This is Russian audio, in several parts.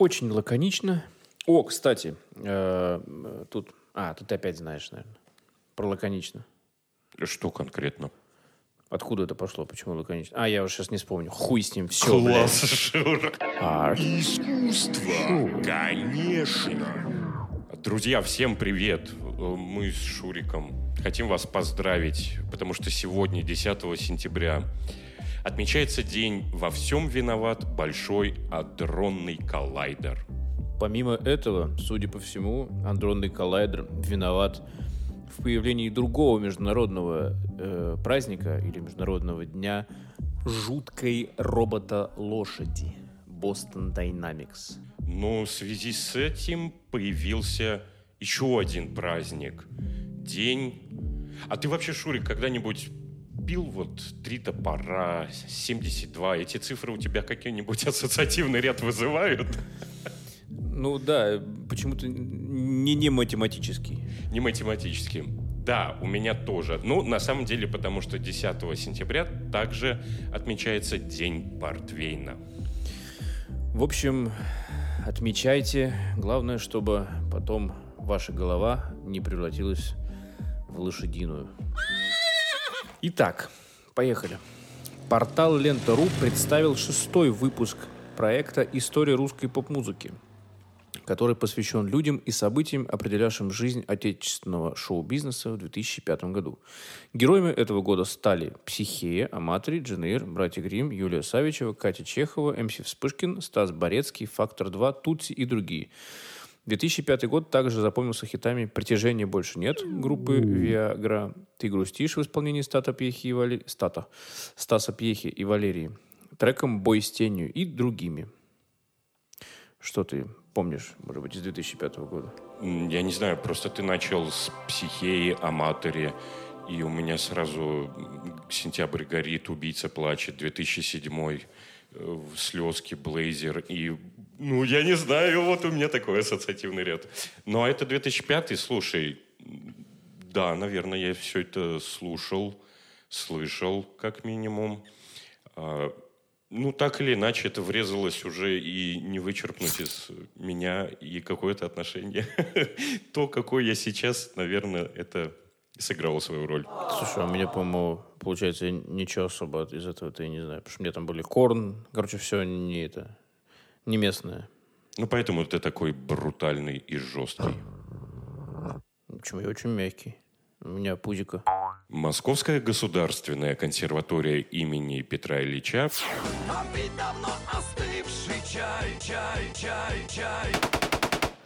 Очень лаконично. О, кстати, э, тут... А, тут ты опять знаешь, наверное. Про лаконично. Что конкретно? Откуда это пошло? Почему лаконично? А, я уже сейчас не вспомню. Хуй с ним. Все, Класс, Шура. Искусство. Конечно. Друзья, всем привет. Мы с Шуриком хотим вас поздравить, потому что сегодня, 10 сентября, отмечается день «Во всем виноват большой адронный коллайдер». Помимо этого, судя по всему, андронный коллайдер виноват в появлении другого международного э, праздника или международного дня жуткой робота-лошади Boston Dynamics. Но в связи с этим появился еще один праздник. День... А ты вообще, Шурик, когда-нибудь пил вот три топора, 72? Эти цифры у тебя какие-нибудь ассоциативный ряд вызывают? Ну да, почему-то не, не математический. Не математически. Да, у меня тоже. Ну, на самом деле, потому что 10 сентября также отмечается День Портвейна. В общем, отмечайте. Главное, чтобы потом ваша голова не превратилась в лошадиную. Итак, поехали. Портал Лента.ру представил шестой выпуск проекта «История русской поп-музыки», который посвящен людям и событиям, определявшим жизнь отечественного шоу-бизнеса в 2005 году. Героями этого года стали Психея, Аматори, Дженейр, Братья Грим, Юлия Савичева, Катя Чехова, МС Вспышкин, Стас Борецкий, Фактор 2, Тутси и другие. 2005 год также запомнился хитами «Притяжения больше нет» группы «Виагра», «Ты грустишь» в исполнении Стата Пьехи и Валерии, Стата, Стаса Пьехи и Валерии, треком «Бой с тенью» и другими. Что ты помнишь, может быть, из 2005 года? Я не знаю, просто ты начал с психеи, аматори, и у меня сразу «Сентябрь горит», «Убийца плачет», 2007 э, слезки, блейзер и ну, я не знаю, вот у меня такой ассоциативный ряд. Но это 2005 слушай, да, наверное, я все это слушал, слышал, как минимум. А, ну, так или иначе, это врезалось уже и не вычерпнуть из меня и какое-то отношение. То, какой я сейчас, наверное, это сыграло свою роль. Слушай, а у меня, по-моему, получается, я ничего особо из этого-то и не знаю. Потому что у меня там были корн, короче, все не это, не местное. Ну, поэтому ты такой брутальный и жесткий. Почему я очень мягкий? У меня пузико. Московская государственная консерватория имени Петра Ильича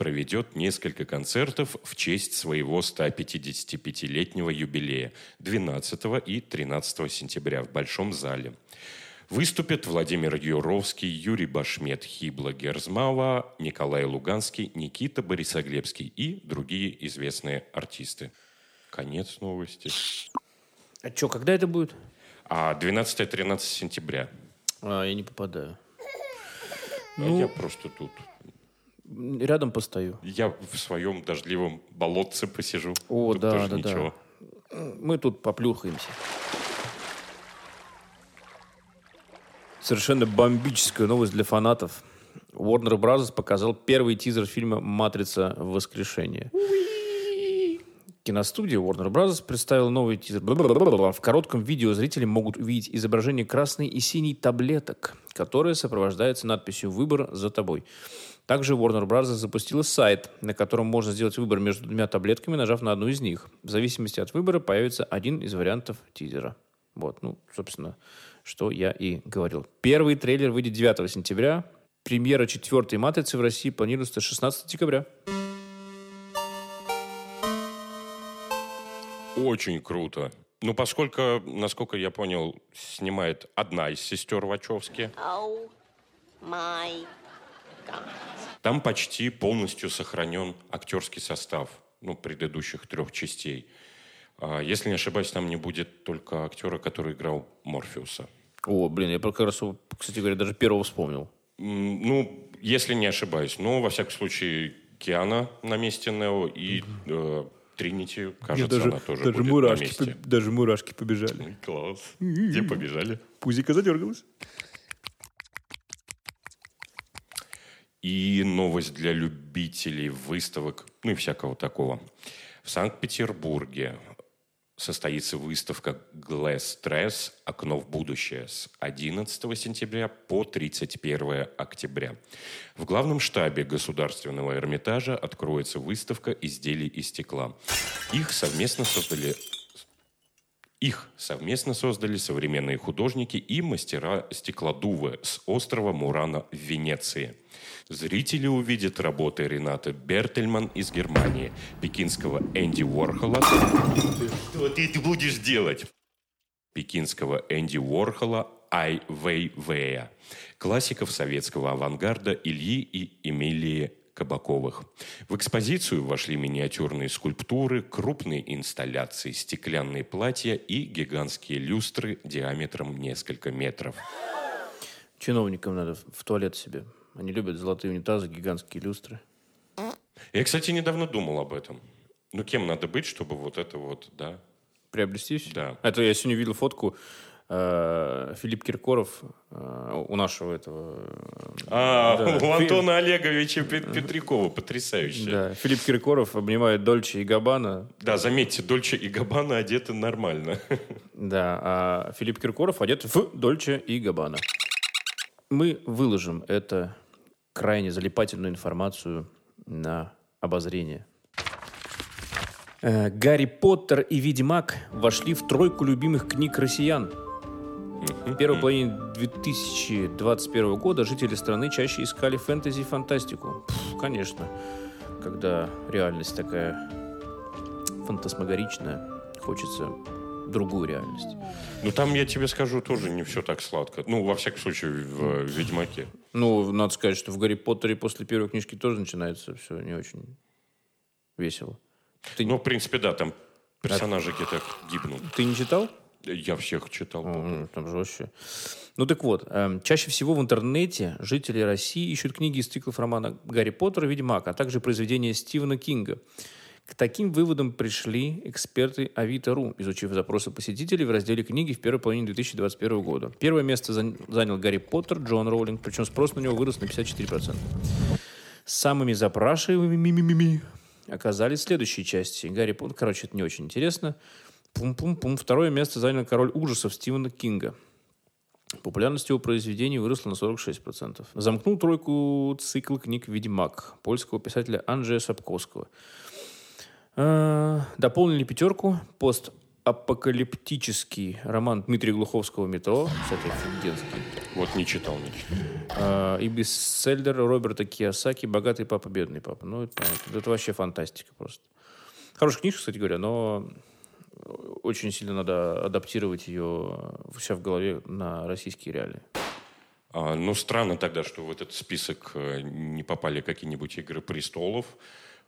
проведет несколько концертов в честь своего 155-летнего юбилея 12 и 13 сентября в Большом зале. Выступят Владимир Юровский, Юрий Башмет, Хибла Герзмава, Николай Луганский, Никита Борисоглебский и другие известные артисты. Конец новости. А что, когда это будет? А 12-13 сентября. А, я не попадаю. А Ну. я просто тут. Рядом постою. Я в своем дождливом болотце посижу. О, Тут да, тоже да, ничего. да. Мы тут поплюхаемся. Совершенно бомбическая новость для фанатов. Warner Bros. показал первый тизер фильма «Матрица. Воскрешение». Киностудия Warner Bros. представила новый тизер. В коротком видео зрители могут увидеть изображение красной и синей таблеток, которые сопровождаются надписью «Выбор за тобой». Также Warner Bros. запустила сайт, на котором можно сделать выбор между двумя таблетками, нажав на одну из них. В зависимости от выбора появится один из вариантов тизера. Вот, ну, собственно, что я и говорил. Первый трейлер выйдет 9 сентября. Премьера четвертой «Матрицы» в России планируется 16 декабря. Очень круто. Ну, поскольку, насколько я понял, снимает одна из сестер Вачовски, Oh my. Там почти полностью сохранен актерский состав ну, предыдущих трех частей. А, Если не ошибаюсь, там не будет только актера, который играл Морфеуса. О, блин, я как раз, его, кстати говоря, даже первого вспомнил. Ну, если не ошибаюсь. Но, во всяком случае, Киана на месте Нео и э, Тринити, кажется, она тоже будет на месте. даже мурашки побежали. Класс. Где побежали? Пузико задергалось. И новость для любителей выставок, ну и всякого такого. В Санкт-Петербурге состоится выставка Glass Stress «Окно в будущее» с 11 сентября по 31 октября. В главном штабе Государственного Эрмитажа откроется выставка изделий из стекла. Их совместно создали их совместно создали современные художники и мастера стеклодувы с острова Мурана в Венеции. Зрители увидят работы Рената Бертельман из Германии, пекинского Энди Уорхола. Что ты будешь делать? Пекинского Энди Уорхола Ай Вэй Вэя, классиков советского авангарда Ильи и Эмилии Кабаковых. В экспозицию вошли миниатюрные скульптуры, крупные инсталляции, стеклянные платья и гигантские люстры диаметром несколько метров. Чиновникам надо в туалет себе. Они любят золотые унитазы, гигантские люстры. Я, кстати, недавно думал об этом. Ну, кем надо быть, чтобы вот это вот, да? Приобрести? Да. Это я сегодня видел фотку Филипп Киркоров э, у нашего этого... э, А, да, у Антона Олеговича Пет- Петрякова, потрясающе. Да, Филипп Киркоров обнимает Дольче и Габбана. Да, заметьте, Дольче и Габбана одеты нормально. Да, а Филипп Киркоров одет в Дольче и Габбана. Мы выложим это крайне залипательную информацию на обозрение. Э, Гарри Поттер и Ведьмак вошли в тройку любимых книг россиян. В первой половине 2021 года жители страны чаще искали фэнтези и фантастику. Пф, конечно, когда реальность такая фантасмагоричная, хочется другую реальность. Ну, там, я тебе скажу, тоже не все так сладко. Ну, во всяком случае, в э, «Ведьмаке». Ну, надо сказать, что в Гарри Поттере после первой книжки тоже начинается все не очень весело. Ты, Ну, в принципе, да, там персонажи где-то гибнут. ты не читал? Я всех читал. Ну, там жестче. Ну так вот, эм, чаще всего в интернете жители России ищут книги из циклов романа Гарри Поттер и Ведьмак, а также произведения Стивена Кинга. К таким выводам пришли эксперты Авито.ру, изучив запросы посетителей в разделе книги в первой половине 2021 года. Первое место зан- занял Гарри Поттер Джон Роулинг, причем спрос на него вырос на 54%. Самыми запрашиваемыми оказались следующие части. Гарри Поттер, короче, это не очень интересно. Пум-пум-пум. Второе место занял король ужасов Стивена Кинга. Популярность его произведений выросла на 46%. Замкнул тройку цикл книг «Ведьмак» польского писателя Анджея Сапковского. Э, Дополнили пятерку постапокалиптический роман Дмитрия Глуховского «Метро». Кстати, офигенский. Вот не читал, не читал. Э, И бестселлер Роберта Киосаки «Богатый папа, бедный папа». Ну, это, это вообще фантастика просто. Хорошая книжка, кстати говоря, но очень сильно надо адаптировать ее у себя в голове на российские реалии. А, ну, странно тогда, что в этот список э, не попали какие-нибудь «Игры престолов».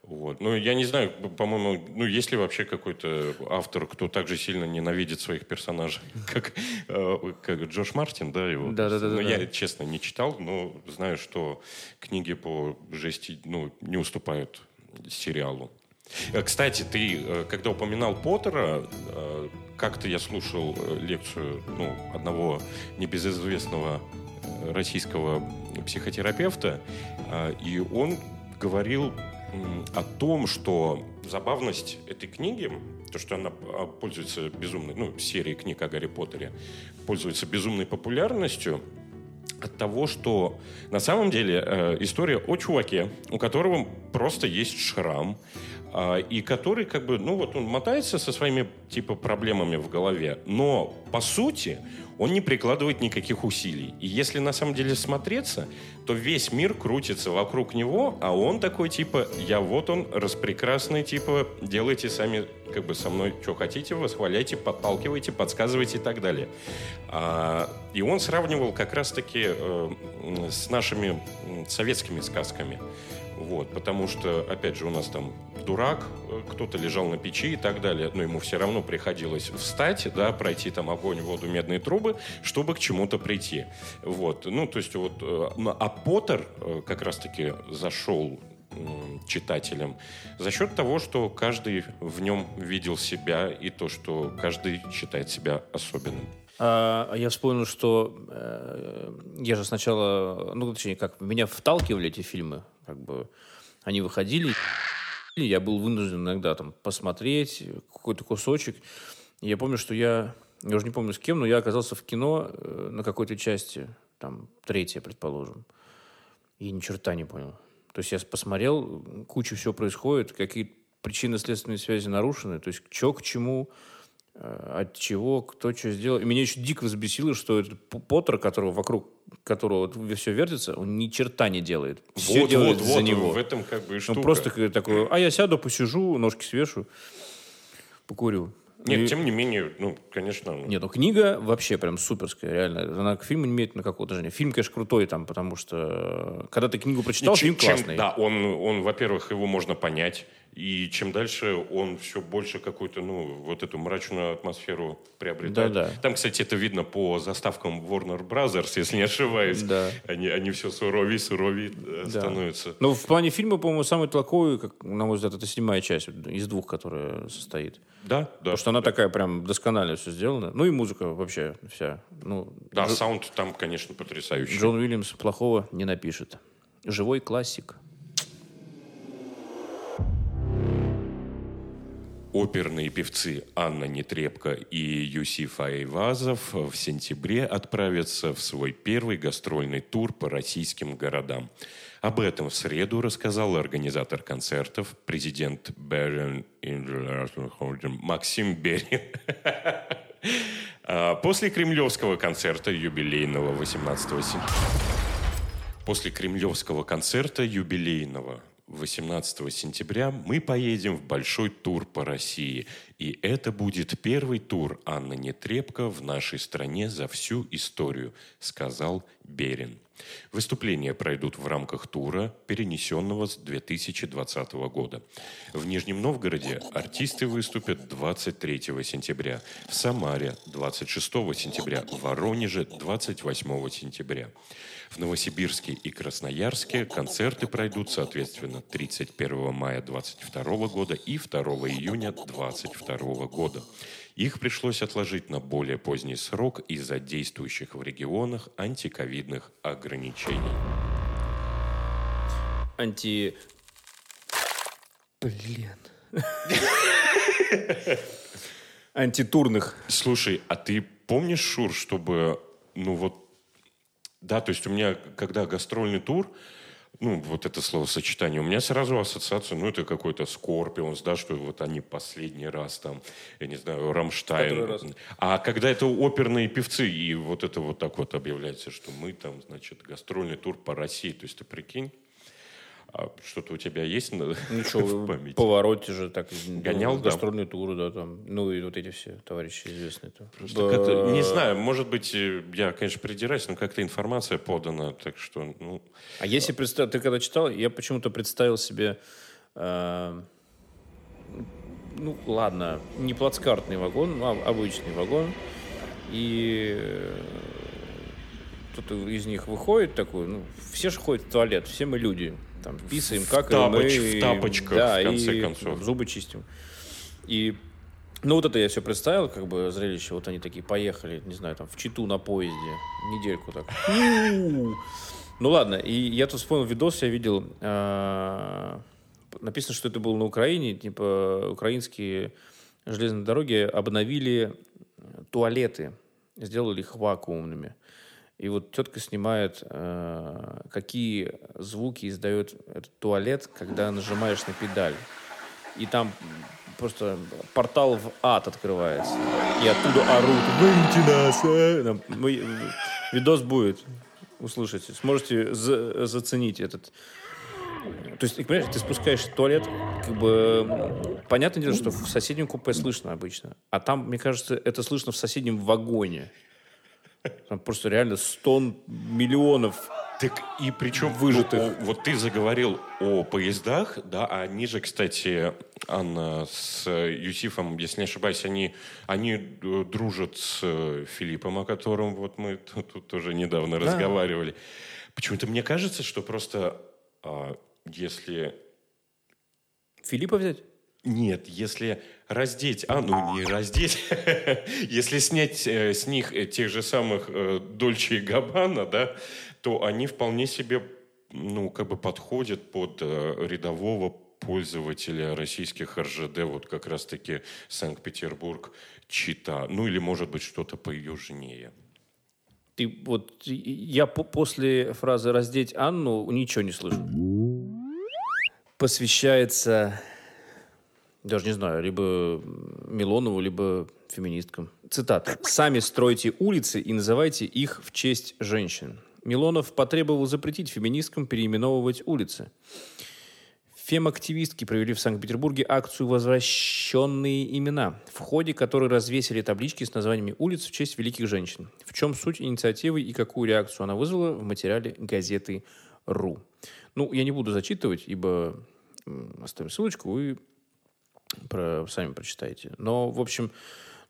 Вот. Ну, я не знаю, по-моему, ну, есть ли вообще какой-то автор, кто так же сильно ненавидит своих персонажей, как, э, как Джош Мартин, да, его? Да-да-да-да-да. Ну, я, честно, не читал, но знаю, что книги по жести, ну, не уступают сериалу. Э, Кстати, ты, э, когда упоминал Поттера, э, как-то я слушал лекцию ну, одного небезызвестного российского психотерапевта, и он говорил о том, что забавность этой книги, то, что она а, пользуется безумной, ну, серия книг о Гарри Поттере, пользуется безумной популярностью, от того, что на самом деле э, история о чуваке, у которого просто есть шрам, и который как бы, ну вот он мотается со своими типа проблемами в голове, но по сути он не прикладывает никаких усилий. И если на самом деле смотреться, то весь мир крутится вокруг него, а он такой типа, я вот он, распрекрасный, типа, делайте сами как бы со мной что хотите, восхваляйте, подталкивайте, подсказывайте и так далее. А, и он сравнивал как раз-таки э, с нашими советскими сказками. Вот, потому что, опять же, у нас там дурак, э, кто-то лежал на печи и так далее, но ему все равно приходилось встать, да, пройти там огонь, воду, медные трубы, чтобы к чему-то прийти. Вот, ну, то есть вот, э, а Поттер э, как раз-таки зашел читателям за счет того, что каждый в нем видел себя и то, что каждый считает себя особенным. А, а я вспомнил, что я же сначала, ну, точнее, как, меня вталкивали эти фильмы, как бы, они выходили, и я был вынужден иногда там посмотреть какой-то кусочек. И я помню, что я, я уже не помню с кем, но я оказался в кино э, на какой-то части, там, третья, предположим, и ни черта не понял. То есть я посмотрел, куча всего происходит, какие причинно-следственные связи нарушены, то есть что к чему, от чего, кто что сделал. И меня еще дико взбесило, что этот Поттер, которого вокруг которого все вертится, он ни черта не делает. Все вот, делает вот, за вот, него. В этом как бы и штука. Он просто такой, а я сяду, посижу, ножки свешу, покурю. Нет, и... тем не менее, ну, конечно... Нет, ну, книга вообще прям суперская, реально. Она к фильму не имеет на какого-то отношения. Фильм, конечно, крутой там, потому что э, когда ты книгу прочитал, чем, фильм классный. Чем, да, он, он, во-первых, его можно понять. И чем дальше он все больше какую-то, ну, вот эту мрачную атмосферу приобретает. Да, да. Там, кстати, это видно по заставкам Warner Brothers, если не ошибаюсь. Да. Они, они все суровее, суровее да. становятся. Ну, в плане фильма, по-моему, самый толковый, как, на мой взгляд, это седьмая часть из двух, которая состоит. Да, да. Потому что она да. такая прям досконально все сделана. Ну и музыка вообще вся. Ну, да, Дж... саунд там, конечно, потрясающий. Джон Уильямс плохого не напишет. Живой классик. Оперные певцы Анна Нетребко и Юсиф Айвазов в сентябре отправятся в свой первый гастрольный тур по российским городам. Об этом в среду рассказал организатор концертов, президент Берин Максим Берин. После кремлевского концерта юбилейного 18 сентября После кремлевского концерта юбилейного 18 сентября мы поедем в большой тур по России. И это будет первый тур Анны Нетребко в нашей стране за всю историю, сказал Берин. Выступления пройдут в рамках тура, перенесенного с 2020 года. В Нижнем Новгороде артисты выступят 23 сентября, в Самаре 26 сентября, в Воронеже 28 сентября. В Новосибирске и Красноярске концерты пройдут, соответственно, 31 мая 2022 года и 2 июня 2022 года. Их пришлось отложить на более поздний срок из-за действующих в регионах антиковидных ограничений. Анти... Блин. Антитурных. Слушай, а ты помнишь, Шур, чтобы, ну вот, да, то есть у меня, когда гастрольный тур, ну, вот это словосочетание, у меня сразу ассоциация, ну, это какой-то Скорпионс, да, что вот они последний раз там, я не знаю, Рамштайн. А когда это оперные певцы, и вот это вот так вот объявляется, что мы там, значит, гастрольный тур по России, то есть ты прикинь, а что-то у тебя есть на, Ничего, в памяти? повороте же так гонял, да. гастрольные туры, да, там. Ну и вот эти все товарищи известные. Там. Просто да. не знаю, может быть, э, я, конечно, придираюсь, но как-то информация подана, так что, ну... А если представь, ты когда читал, я почему-то представил себе, э, ну ладно, не плацкартный вагон, а обычный вагон, и э, кто-то из них выходит такой, ну, все же ходят в туалет, все мы люди, там писаем, как Тапоч, мы... В тапочках, да, в конце и концов. зубы чистим. И ну, вот это я все представил, как бы зрелище. Вот они такие поехали, не знаю, там, в Читу на поезде. Недельку так. Ну, ладно. И я тут вспомнил видос, я видел. А, написано, что это было на Украине. Типа, украинские железные дороги обновили туалеты. Сделали их вакуумными. И вот тетка снимает, э, какие звуки издает этот туалет, когда нажимаешь на педаль. И там просто портал в ад открывается. И оттуда орут «Выньте нас!» э!» Мы, Видос будет. Услышите. Сможете за заценить этот... То есть, понимаешь, ты спускаешь туалет, как бы, понятное дело, что в соседнем купе слышно обычно. А там, мне кажется, это слышно в соседнем вагоне. Там просто реально стон миллионов так и причем выжитых. Ну, вот ты заговорил о поездах, да, а они же, кстати, Анна с Юсифом, если не ошибаюсь, они, они э, дружат с э, Филиппом, о котором вот мы тут, тут тоже недавно да. разговаривали. Почему-то мне кажется, что просто а, если... Филиппа взять? Нет, если раздеть, а ну не раздеть, если снять э, с них э, тех же самых э, Дольче и Габбана, да, то они вполне себе, ну, как бы подходят под э, рядового пользователя российских РЖД, вот как раз-таки Санкт-Петербург, Чита, ну или, может быть, что-то поюжнее. Ты вот я по после фразы раздеть Анну ничего не слышу. Посвящается даже не знаю, либо Милонову, либо феминисткам. Цитата. «Сами стройте улицы и называйте их в честь женщин». Милонов потребовал запретить феминисткам переименовывать улицы. Фем-активистки провели в Санкт-Петербурге акцию «Возвращенные имена», в ходе которой развесили таблички с названиями улиц в честь великих женщин. В чем суть инициативы и какую реакцию она вызвала в материале газеты «Ру». Ну, я не буду зачитывать, ибо оставим ссылочку, вы про, сами прочитайте. Но, в общем,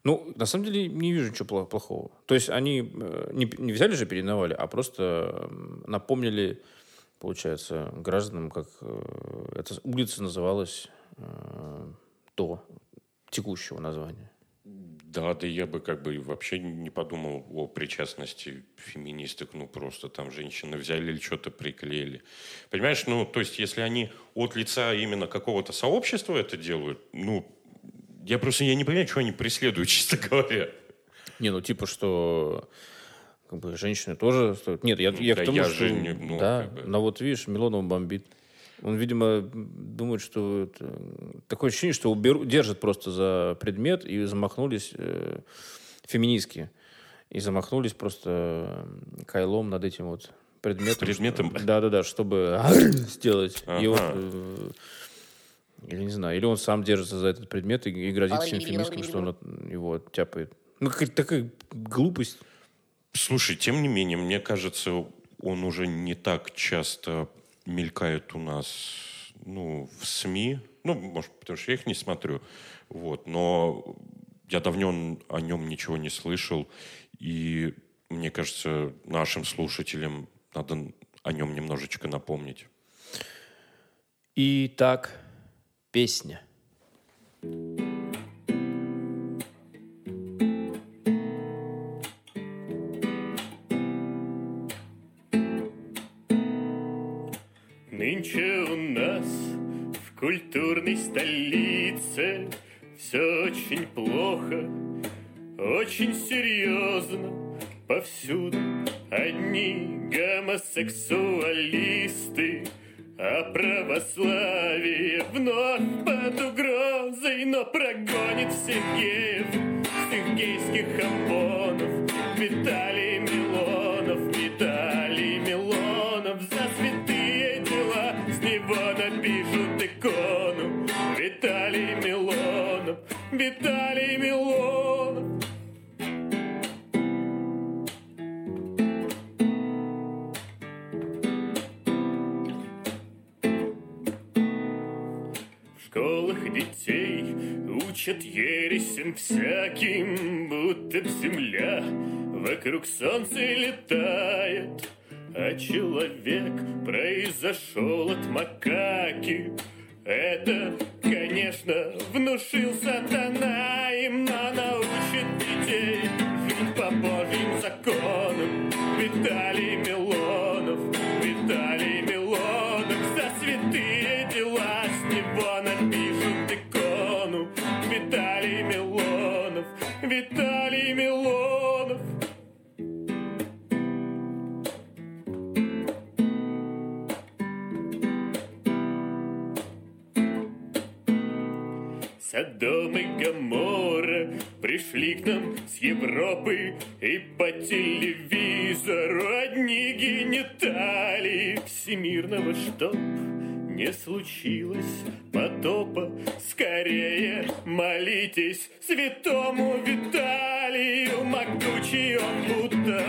ну, на самом деле, не вижу ничего плохого. То есть они э, не, не взяли же, переименовали, а просто напомнили, получается, гражданам, как э, эта улица называлась э, до текущего названия. Да, да я бы как бы вообще не подумал о причастности феминисток, ну просто там женщины взяли или что-то приклеили. Понимаешь, ну то есть если они от лица именно какого-то сообщества это делают, ну я просто я не понимаю, что они преследуют, честно говоря. Не, ну типа что как бы женщины тоже стоят. Нет, я, я да к тому, я что... же не- ну, да, как бы. но вот видишь, Милонов бомбит. Он, видимо, думает, что... это- Такое ощущение, что уберу- держат просто за предмет и замахнулись э, феминистки. И замахнулись просто э, кайлом над этим вот предметом. предметом? что- Да-да-да, чтобы сделать. И Ага. вот... э, или не знаю, или он сам держится за этот предмет и, и грозит всем феминисткам, что он его тяпает. Ну, какая-то такая глупость. Слушай, тем не менее, мне кажется, он уже не так часто мелькает у нас ну, в СМИ. Ну, может, потому что я их не смотрю. Вот. Но я давно о нем ничего не слышал. И мне кажется, нашим слушателям надо о нем немножечко напомнить. Итак, песня. Нынче у нас в культурной столице все очень плохо, очень серьезно. Повсюду одни гомосексуалисты, а православие вновь под угрозой, но прогонит всех геев, всех гейских амбонов. Виталий Милонов, Виталий Милонов. В школах детей учат ересем всяким, будто б земля вокруг солнца летает, а человек произошел от макаки. Это, конечно, внушил сатана им, но научит детей жить по Божьим законам. Виталий Милонов, Виталий Милонов, за святые пришли нам с Европы И по телевизору одни гениталии Всемирного чтоб не случилось потопа. Скорее молитесь святому Виталию Могучий он будто